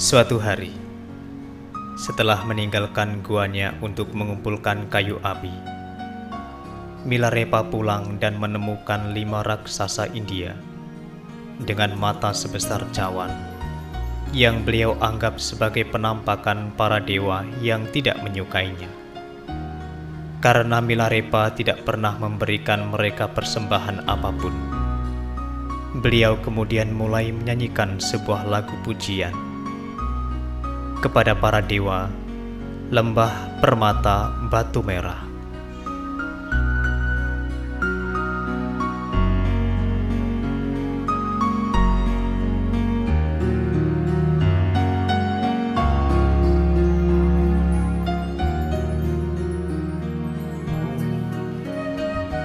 Suatu hari, setelah meninggalkan guanya untuk mengumpulkan kayu api, Milarepa pulang dan menemukan lima raksasa India dengan mata sebesar cawan yang beliau anggap sebagai penampakan para dewa yang tidak menyukainya. Karena Milarepa tidak pernah memberikan mereka persembahan apa pun, beliau kemudian mulai menyanyikan sebuah lagu pujian kepada para dewa, lembah permata batu merah.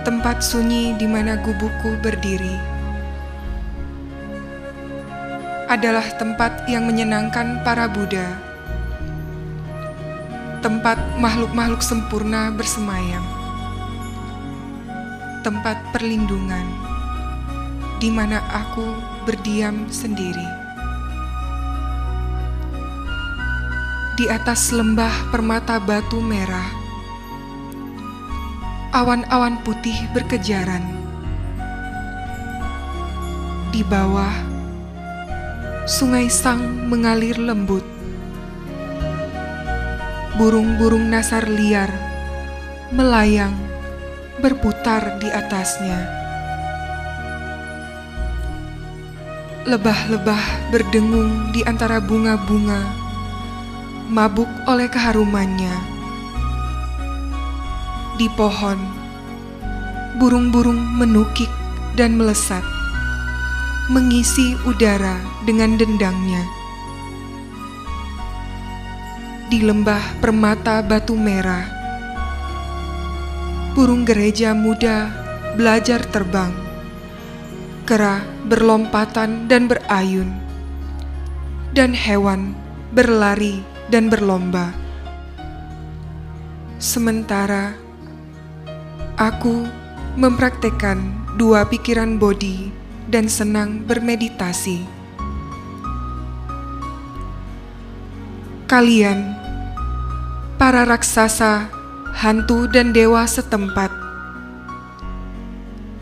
Tempat sunyi di mana gubukku berdiri adalah tempat yang menyenangkan para Buddha, tempat makhluk-makhluk sempurna bersemayam, tempat perlindungan di mana aku berdiam sendiri. Di atas lembah permata batu merah, awan-awan putih berkejaran. Di bawah, sungai sang mengalir lembut. Burung-burung nasar liar melayang berputar di atasnya. Lebah-lebah berdengung di antara bunga-bunga, mabuk oleh keharumannya. Di pohon, burung-burung menukik dan melesat mengisi udara dengan dendangnya. Di lembah permata batu merah, burung gereja muda belajar terbang, kera berlompatan dan berayun, dan hewan berlari dan berlomba. Sementara aku mempraktekkan dua pikiran bodi dan senang bermeditasi. Kalian, para raksasa, hantu, dan dewa setempat,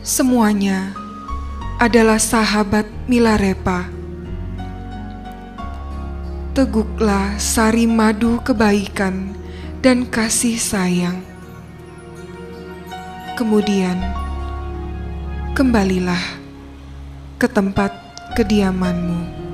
semuanya adalah sahabat Milarepa. Teguklah sari madu kebaikan dan kasih sayang. Kemudian, kembalilah ke tempat kediamanmu.